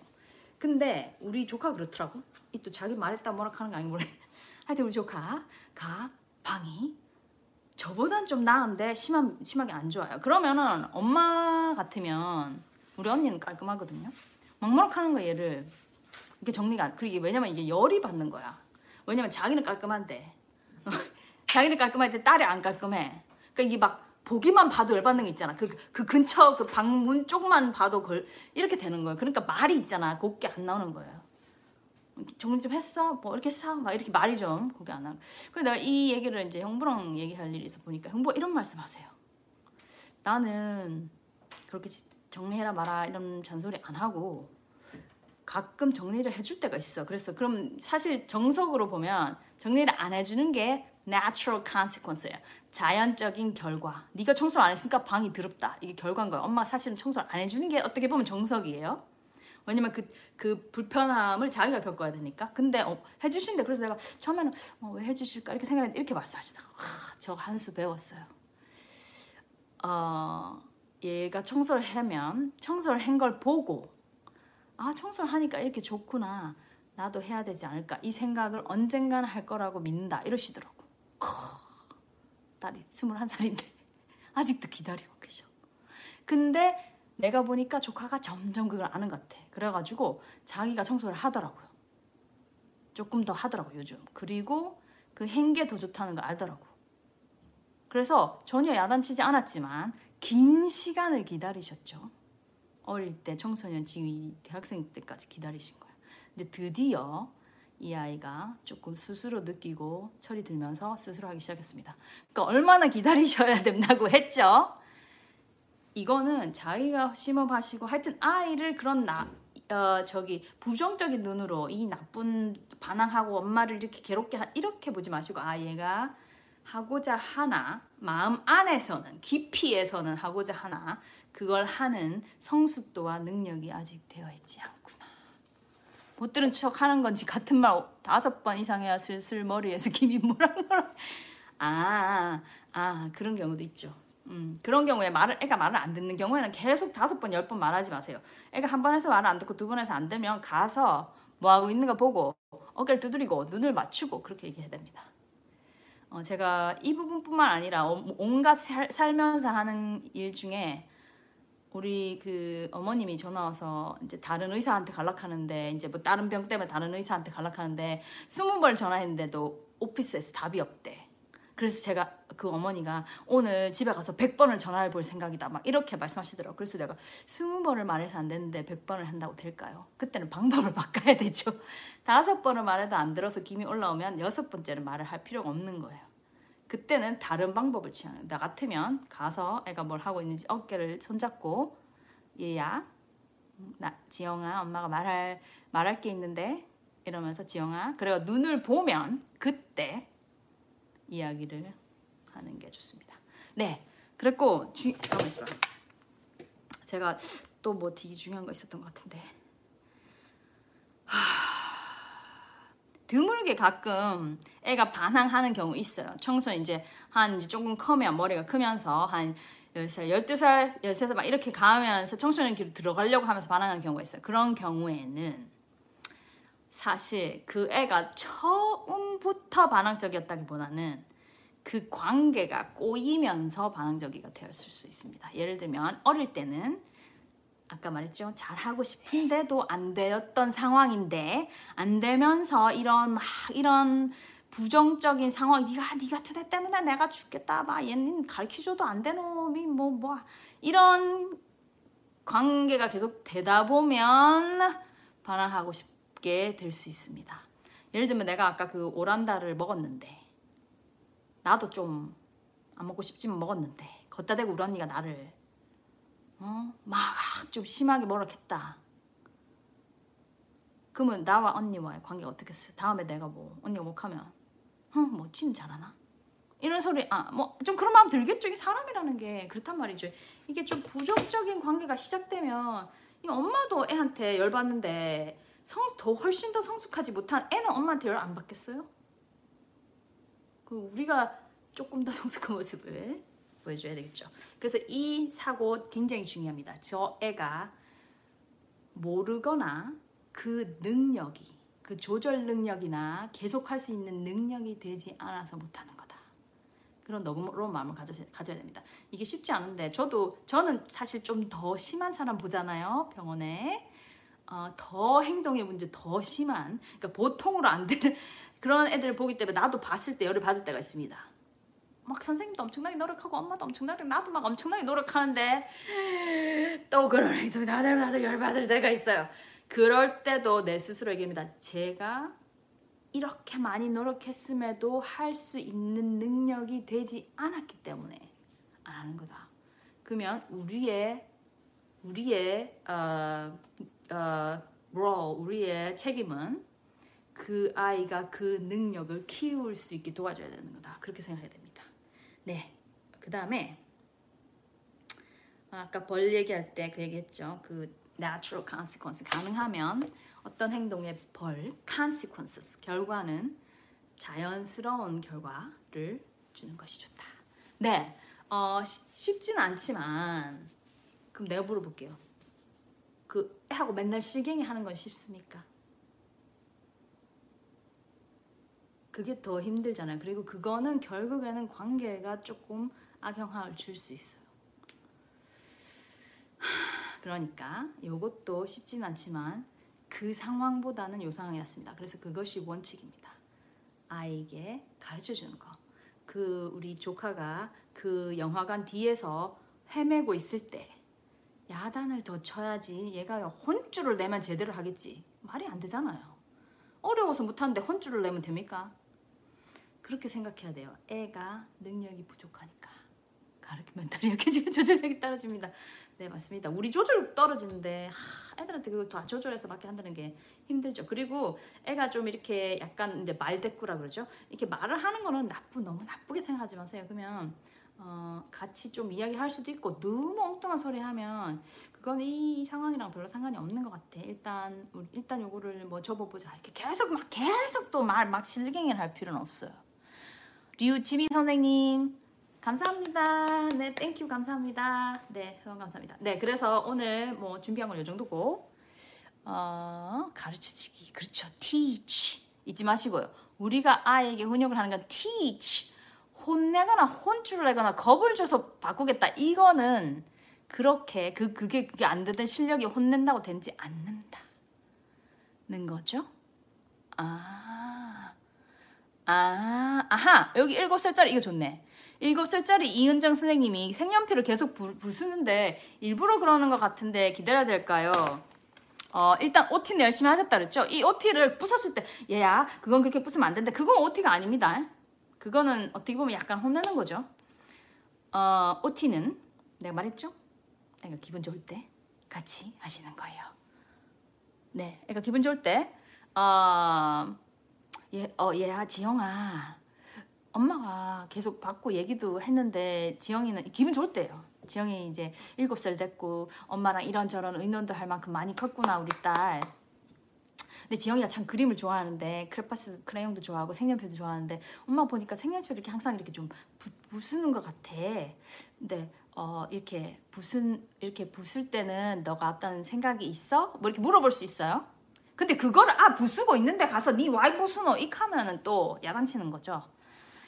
근데 우리 조카 그렇더라고. 이 또 자기 말했다 뭐라 하는 거 아니고 모르 하여튼 우리 조카 가 방이 저보단 좀 나은데 심한, 심하게 안 좋아요. 그러면은 엄마 같으면 우리 언니는 깔끔하거든요. 막막하는 거 얘를 이게 정리가 그리고 왜냐면 이게 열이 받는 거야. 왜냐면 자기는 깔끔한데 자기는 깔끔할 때 딸이 안 깔끔해. 그러니까 이게 막 보기만 봐도 열받는 게 있잖아. 그, 그 근처 그 방문 쪽만 봐도 그 이렇게 되는 거예요. 그러니까 말이 있잖아. 곱게 안 나오는 거예요. 정리 좀 했어? 뭐 이렇게 사? 막 이렇게 말이 좀 곱게 안 나오고. 그래서 내가 이 얘기를 이제 형부랑 얘기할 일이 있어 보니까 형부가 이런 말씀 하세요. 나는 그렇게 정리해라 마라 이런 잔소리 안 하고 가끔 정리를 해줄 때가 있어. 그래서 그럼 사실 정석으로 보면 정리를 안 해주는 게 natural consequence예요. 자연적인 결과. 네가 청소를 안 했으니까 방이 더럽다. 이게 결과인 거예요. 엄마 사실은 청소를 안 해주는 게 어떻게 보면 정석이에요. 왜냐면 그, 그 불편함을 자기가 겪어야 되니까. 근데 어, 해주신데 그래서 내가 처음에는 어, 왜 해주실까 이렇게 생각했는데 이렇게 말씀하시다가 저한 수 배웠어요. 어, 얘가 청소를 하면 청소를 한 걸 보고 아 청소를 하니까 이렇게 좋구나. 나도 해야 되지 않을까 이 생각을 언젠가는 할 거라고 믿는다 이러시더라고 딸이 21살인데 아직도 기다리고 계셔. 근데 내가 보니까 조카가 점점 그걸 아는 것 같아. 그래가지고 자기가 청소를 하더라고요. 조금 더 하더라고 요즘. 그리고 그 행계 더 좋다는 걸 알더라고. 그래서 전혀 야단치지 않았지만 긴 시간을 기다리셨죠. 어릴 때 청소년 지위 대학생 때까지 기다리신 거야. 근데 드디어 이 아이가 조금 스스로 느끼고 철이 들면서 스스로 하기 시작했습니다. 그러니까 얼마나 기다리셔야 된다고 했죠? 이거는 자기가 심업하시고 하여튼 아이를 그런 나 어, 저기 부정적인 눈으로 이 나쁜 반항하고 엄마를 이렇게 괴롭게 하, 이렇게 보지 마시고 아 얘가 하고자 하나 마음 안에서는 깊이에서는 하고자 하나 그걸 하는 성숙도와 능력이 아직 되어 있지 않구나. 못 들은 척 하는 건지 같은 말 다섯 번 이상 해야 슬슬 머리에서 김이 모락모락. 아, 아, 그런 경우도 있죠. 음, 그런 경우에 말을 애가 말을 안 듣는 경우에는 계속 다섯 번, 열 번 말하지 마세요. 애가 한 번 해서 말을 안 듣고 두 번 해서 안 되면 가서 뭐 하고 있는가 보고 어깨를 두드리고 눈을 맞추고 그렇게 얘기해야 됩니다. 어, 제가 이 부분뿐만 아니라 온갖 살, 살면서 하는 일 중에 우리 그 어머님이 전화 와서 이제 다른 의사한테 갈락하는데 이제 뭐 다른 병 때문에 다른 의사한테 갈락하는데 스무 번 전화했는데도 오피스에서 답이 없대. 그래서 제가 그 어머니가 오늘 집에 가서 100번을 전화해 볼 생각이다. 막 이렇게 말씀하시더라고요. 그래서 내가 20번을 말해서 안 되는데 100번을 한다고 될까요? 그때는 방법을 바꿔야 되죠. 다섯 번을 말해도 안 들어서 김이 올라오면 여섯 번째는 말을 할 필요가 없는 거예요. 그때는 다른 방법을 취하는 나 같으면 가서 애가 뭘 하고 있는지 어깨를 손잡고 얘야 나 지영아 엄마가 말할 말할 게 있는데 이러면서 지영아 그래요 눈을 보면 그때 이야기를 하는 게 좋습니다. 네 그랬고 주 잠깐만 제가 또 뭐 되게 중요한 거 있었던 것 같은데. 하... 드물게 가끔 애가 반항하는 경우 있어요. 청소 이제 한 이제 조금 크면 머리가 크면서 한 10살, 12살, 13살 막 이렇게 가면서 청소년 기로 들어가려고 하면서 반항하는 경우가 있어요. 그런 경우에는 사실 그 애가 처음부터 반항적이었다기보다는 그 관계가 꼬이면서 반항적이가 되었을 수 있습니다. 예를 들면 어릴 때는 아까 말했죠. 잘하고 싶은데도 안 되었던 상황인데 안 되면서 이런 막 이런 부정적인 상황 네가 네 같은 애 때문에 내가 죽겠다 막 얘는 가르쳐줘도 안 되는 놈이 뭐뭐 뭐. 이런 관계가 계속 되다 보면 반항하고 싶게 될 수 있습니다. 예를 들면 내가 아까 그 오란다를 먹었는데 나도 좀 안 먹고 싶지만 먹었는데 걷다 대고 우리 언니가 나를 어? 막 좀 심하게 뭐라 했다. 그러면 나와 언니와의 관계가 어떻겠어? 다음에 내가 뭐 언니가 못하면 뭐침 잘하나? 이런 소리 아 뭐 좀 그런 마음 들겠죠. 이게 사람이라는 게 그렇단 말이죠. 이게 좀 부정적인 관계가 시작되면 이 엄마도 애한테 열받는데 성, 더 훨씬 더 성숙하지 못한 애는 엄마한테 열 안 받겠어요? 그 우리가 조금 더 성숙한 모습을 보여줘야 되겠죠. 그래서 이 사고 굉장히 중요합니다. 저 애가 모르거나 그 능력이 그 조절 능력이나 계속할 수 있는 능력이 되지 않아서 못하는 거다. 그런 너그러운 마음을 가져야, 됩니다. 이게 쉽지 않은데 저도 저는 사실 좀 더 심한 사람 보잖아요 병원에 어, 더 행동의 문제 더 심한 그러니까 보통으로 안 되는 그런 애들을 보기 때문에 나도 봤을 때 열을 받을 때가 있습니다. 막 선생님도 엄청나게 노력하고 엄마도 엄청나게 나도 막 엄청나게 노력하는데 또 그런 애도 나대로 나도 열받을 때가 있어요. 그럴 때도 내 스스로 얘기합니다. 제가 이렇게 많이 노력했음에도 할 수 있는 능력이 되지 않았기 때문에 안 하는 거다. 그러면 우리의 우리의 어, 어, role, 우리의 책임은 그 아이가 그 능력을 키울 수 있게 도와줘야 되는 거다. 그렇게 생각해야 됩니다. 네. 그 다음에 아까 벌 얘기할 때 그 얘기했죠. 그 natural consequence 가능하면 어떤 행동의 벌 consequences 결과는 자연스러운 결과를 주는 것이 좋다. 네. 어, 쉽진 않지만 그럼 내가 물어볼게요. 그 애하고 맨날 실갱이 하는 건 쉽습니까? 그게 더 힘들잖아요. 그리고 그거는 결국에는 관계가 조금 악영향을 줄 수 있어요. 그러니까 이것도 쉽진 않지만 그 상황보다는 요 상황이었습니다. 그래서 그것이 원칙입니다. 아이에게 가르쳐 주는 거. 그 우리 조카가 그 영화관 뒤에서 헤매고 있을 때 야단을 더 쳐야지 얘가 혼쭐을 내면 제대로 하겠지. 말이 안 되잖아요. 어려워서 못하는데 혼쭐을 내면 됩니까? 그렇게 생각해야 돼요. 애가 능력이 부족하니까. 가르치 멘탈이 약해지면 조절력이 떨어집니다. 네 맞습니다. 우리 조절 떨어지는데 하, 애들한테 그걸 다 조절해서밖에 한다는 게 힘들죠. 그리고 애가 좀 이렇게 약간 이제 말대꾸라 그러죠. 이렇게 말을 하는 거는 나쁘 너무 나쁘게 생각하지 마세요. 그러면 어, 같이 좀 이야기할 수도 있고 너무 엉뚱한 소리 하면 그건 이 상황이랑 별로 상관이 없는 것 같아. 일단 일단 요거를 뭐 접어보자. 이렇게 계속 막 계속 또 말 막 실갱이를 할 필요는 없어요. 류지민 선생님 감사합니다. 네, thank you 감사합니다. 네, 후원 감사합니다. 네, 그래서 오늘 뭐 준비한 건 이 정도고 어, 가르쳐주기 그렇죠. teach 잊지 마시고요. 우리가 아이에게 훈육을 하는 건 teach 혼내거나 혼쭐을 내거나 겁을 줘서 바꾸겠다. 이거는 그렇게 그 그게 그게 안 되던 실력이 혼낸다고 되지 않는다는 거죠. 아, 아, 아하 여기 일곱 살짜리 이거 좋네. 일곱 살짜리 이은정 선생님이 색연필을 계속 부, 부수는데 일부러 그러는 것 같은데 기다려야 될까요? 어, 일단 OT는 열심히 하셨다 그랬죠? 이 OT를 부쉈을 때 얘야 그건 그렇게 부수면 안 된다. 그건 OT가 아닙니다. 그거는 어떻게 보면 약간 혼나는 거죠. 어, OT는 내가 말했죠? 내가 기분 좋을 때 같이 하시는 거예요. 네, 그러니까 기분 좋을 때 어, 얘, 어, 얘야 지영아 엄마가 계속 받고 얘기도 했는데 지영이는 기분 좋을 때요. 지영이 이제 일곱 살 됐고 엄마랑 이런저런 의논도 할 만큼 많이 컸구나 우리 딸. 근데 지영이가 참 그림을 좋아하는데 크레파스 크레용도 좋아하고 색연필도 좋아하는데 엄마 보니까 색연필 이렇게 항상 이렇게 좀 부, 부수는 것 같아. 근데 어 이렇게 부순 이렇게 부술 때는 너가 어떤 생각이 있어? 뭐 이렇게 물어볼 수 있어요. 근데 그거를 아 부수고 있는데 가서 네 와이 부수노 이 하면은 또 야단치는 거죠.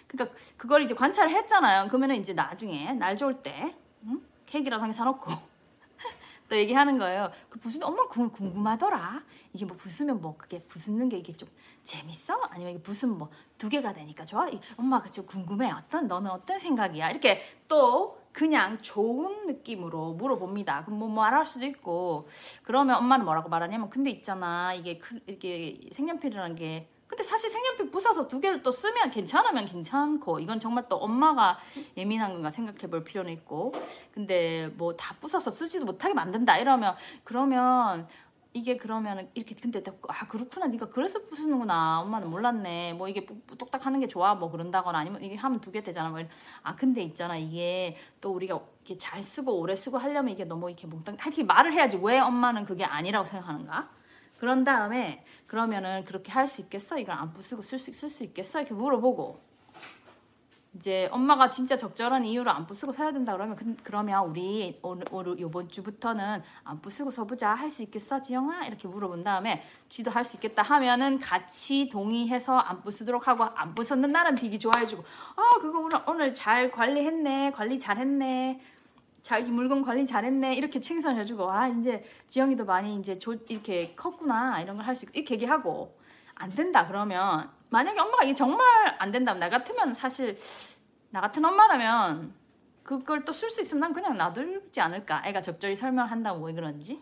그러니까 그걸 이제 관찰을 했잖아요. 그러면은 이제 나중에 날 좋을 때 응? 케이크라도 한 개 사놓고 또 얘기하는 거예요. 그 부수는 엄마 궁금하더라. 이게 뭐 부수면 뭐 그게 부수는 게 이게 좀 재밌어? 아니면 이게 부수면 뭐 두 개가 되니까 좋아? 엄마가 좀 궁금해. 어떤 너는 어떤 생각이야? 이렇게 또 그냥 좋은 느낌으로 물어봅니다. 그럼 뭐 말할 수도 있고. 그러면 엄마는 뭐라고 말하냐면 근데 있잖아. 이게 이게 색연필이라는 게. 근데 사실 색연필 부숴서 두 개를 또 쓰면 괜찮으면 괜찮고. 이건 정말 또 엄마가 예민한 건가 생각해 볼 필요는 있고. 근데 뭐 다 부숴서 쓰지도 못하게 만든다. 이러면 그러면 이게 그러면 이렇게 근데 아 그렇구나. 네가 그래서 부수는구나. 엄마는 몰랐네. 뭐 이게 똑딱 하는 게 좋아? 뭐 그런다거나 아니면 이게 하면 두 개 되잖아. 뭐아 근데 있잖아. 이게 또 우리가 이렇게 잘 쓰고 오래 쓰고 하려면 이게 너무 이렇게 몽땅 하여튼 말을 해야지. 왜 엄마는 그게 아니라고 생각하는가? 그런 다음에 그러면은 그렇게 할 수 있겠어? 이걸 안 부수고 쓸 수 쓸 수 있겠어? 이렇게 물어보고 이제 엄마가 진짜 적절한 이유로 안 부수고 서야 된다 그러면 그, 그러면 우리 오늘, 오늘 요번 주부터는 안 부수고 서보자 할 수 있겠어 지영아? 이렇게 물어본 다음에 쥐도 할 수 있겠다 하면은 같이 동의해서 안 부수도록 하고 안 부쉈는 날은 되게 좋아해주고 아 그거 오늘 오늘 잘 관리했네 관리 잘했네 자기 물건 관리 잘했네 이렇게 칭찬해주고 아 이제 지영이도 많이 이제 조, 이렇게 컸구나 이런 걸 할 수 있고 이렇게 얘기하고 안 된다 그러면 만약에 엄마가 이게 정말 안 된다면 나 같으면 사실 나 같은 엄마라면 그걸 또 쓸 수 있으면 난 그냥 놔두지 않을까? 애가 적절히 설명한다고 왜 그런지?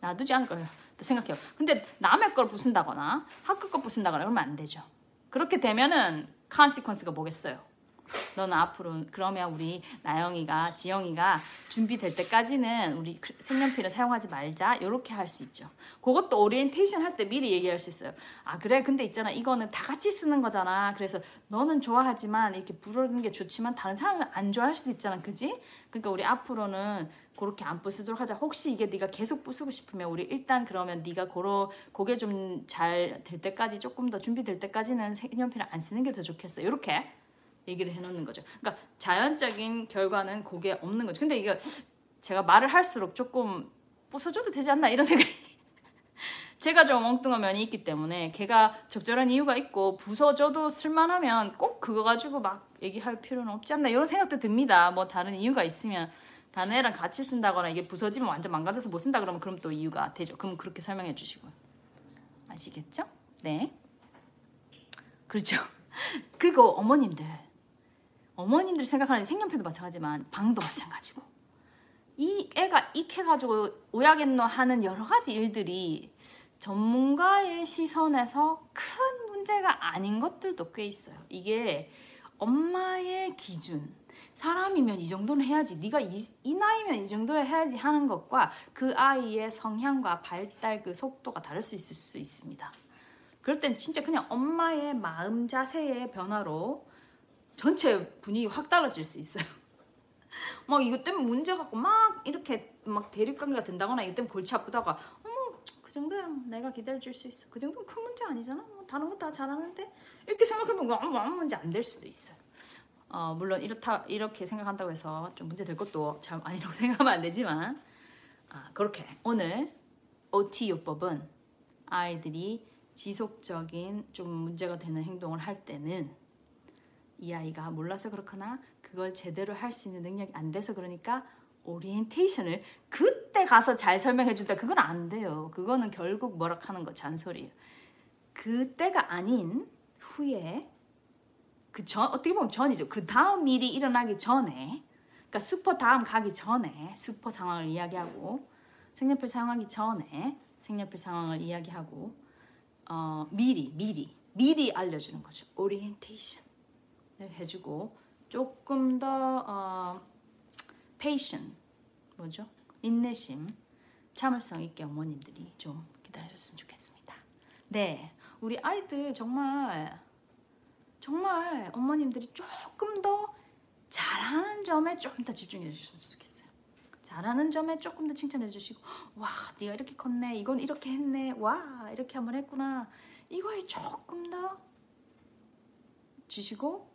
놔두지 않을 거예요. 또 생각해요. 근데 남의 걸 부순다거나 학교 거 부순다거나 그러면 안 되죠. 그렇게 되면은 consequence가 뭐겠어요 너는 앞으로 그러면 우리 나영이가 지영이가 준비될 때까지는 우리 색연필을 사용하지 말자 이렇게 할 수 있죠. 그것도 오리엔테이션 할 때 미리 얘기할 수 있어요. 아 그래 근데 있잖아 이거는 다 같이 쓰는 거잖아. 그래서 너는 좋아하지만 이렇게 부수는 게 좋지만 다른 사람은 안 좋아할 수도 있잖아, 그지? 그러니까 우리 앞으로는 그렇게 안 부수도록 하자. 혹시 이게 네가 계속 부수고 싶으면 우리 일단 그러면 네가 고로 그게 좀 잘 될 때까지 조금 더 준비될 때까지는 색연필을 안 쓰는 게 더 좋겠어. 이렇게 얘기를 해놓는 거죠. 그러니까 자연적인 결과는 그게 없는 거죠. 근데 이거 제가 말을 할수록 조금 부숴줘도 되지 않나 이런 생각이 제가 좀 엉뚱한 면이 있기 때문에 걔가 적절한 이유가 있고 부서져도 쓸만하면 꼭 그거 가지고 막 얘기할 필요는 없지 않나 이런 생각도 듭니다. 뭐 다른 이유가 있으면 다른 애랑 같이 쓴다거나 이게 부서지면 완전 망가져서 못 쓴다 그러면 그럼 또 이유가 되죠. 그럼 그렇게 설명해 주시고요. 아시겠죠? 네. 그렇죠. 그거 어머님들 어머님들이 생각하는 색연필도 마찬가지지만 방도 마찬가지고 이 애가 익해가지고 오야겠노 하는 여러 가지 일들이 전문가의 시선에서 큰 문제가 아닌 것들도 꽤 있어요. 이게 엄마의 기준 사람이면 이 정도는 해야지 네가 이, 이 나이면 이 정도에 해야지 하는 것과 그 아이의 성향과 발달 그 속도가 다를 수 있을 수 있습니다. 그럴 땐 진짜 그냥 엄마의 마음 자세의 변화로 전체 분위기 확 달라질 수 있어요. 막 이것 때문에 문제 갖고 막 이렇게 막 대립관계가 된다거나 이것 때문에 골치 아프다가 어머 그 정도야 내가 기다려줄 수 있어. 그 정도는 큰 문제 아니잖아. 뭐 다른 거 다 잘하는데 이렇게 생각하면 아무 아무 문제 안 될 수도 있어요. 어, 물론 이렇다 이렇게 생각한다고 해서 좀 문제 될 것도 참 아니라고 생각하면 안 되지만 아, 그렇게 오늘 OT 요법은 아이들이 지속적인 좀 문제가 되는 행동을 할 때는 이 아이가 몰라서 그렇거나 그걸 제대로 할 수 있는 능력이 안 돼서 그러니까 오리엔테이션을 그때 가서 잘 설명해 준다 그건 안 돼요. 그거는 결국 뭐라 하는 거 잔소리예요. 그때가 아닌 후에 그 전 어떻게 보면 전이죠. 그 다음 일이 일어나기 전에 그러니까 슈퍼 다음 가기 전에 슈퍼 상황을 이야기하고 색연필 사용하기 전에 색연필 상황을 이야기하고 어, 미리 미리 미리 알려주는 거죠. 오리엔테이션을 해주고 조금 더 어, patience 뭐죠? 인내심, 참을성 있게 어머님들이 좀 기다려줬으면 좋겠습니다. 네, 우리 아이들 정말 정말 어머님들이 조금 더 잘하는 점에 조금 더 집중해 주셨으면 좋겠어요. 잘하는 점에 조금 더 칭찬해 주시고 와 네가 이렇게 컸네 이건 이렇게 했네 와 이렇게 한번 했구나 이거에 조금 더 주시고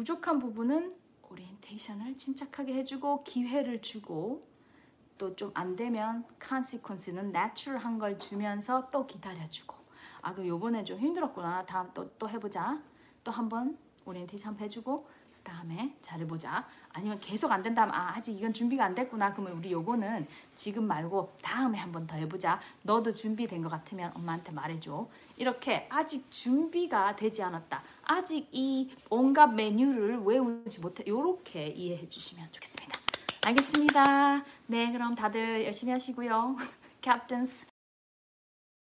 부족한 부분은 오리엔테이션을 침착하게 해주고 기회를 주고 또 좀 안 되면 consequence는 natural한 걸 주면서 또 기다려주고. 아그 요번에 좀 힘들었구나. 다음 또 또 해보자. 또 한번 오리엔테이션 해주고 다음에 잘해보자. 아니면 계속 안 된다면 아 아직 이건 준비가 안 됐구나. 그러면 우리 요거는 지금 말고 다음에 한번 더 해보자. 너도 준비된 것 같으면 엄마한테 말해줘. 이렇게 아직 준비가 되지 않았다. 아직 이 온갖 메뉴를 외우지 못해. 이렇게 이해해 주시면 좋겠습니다. 알겠습니다. 네 그럼 다들 열심히 하시고요. 캡틴스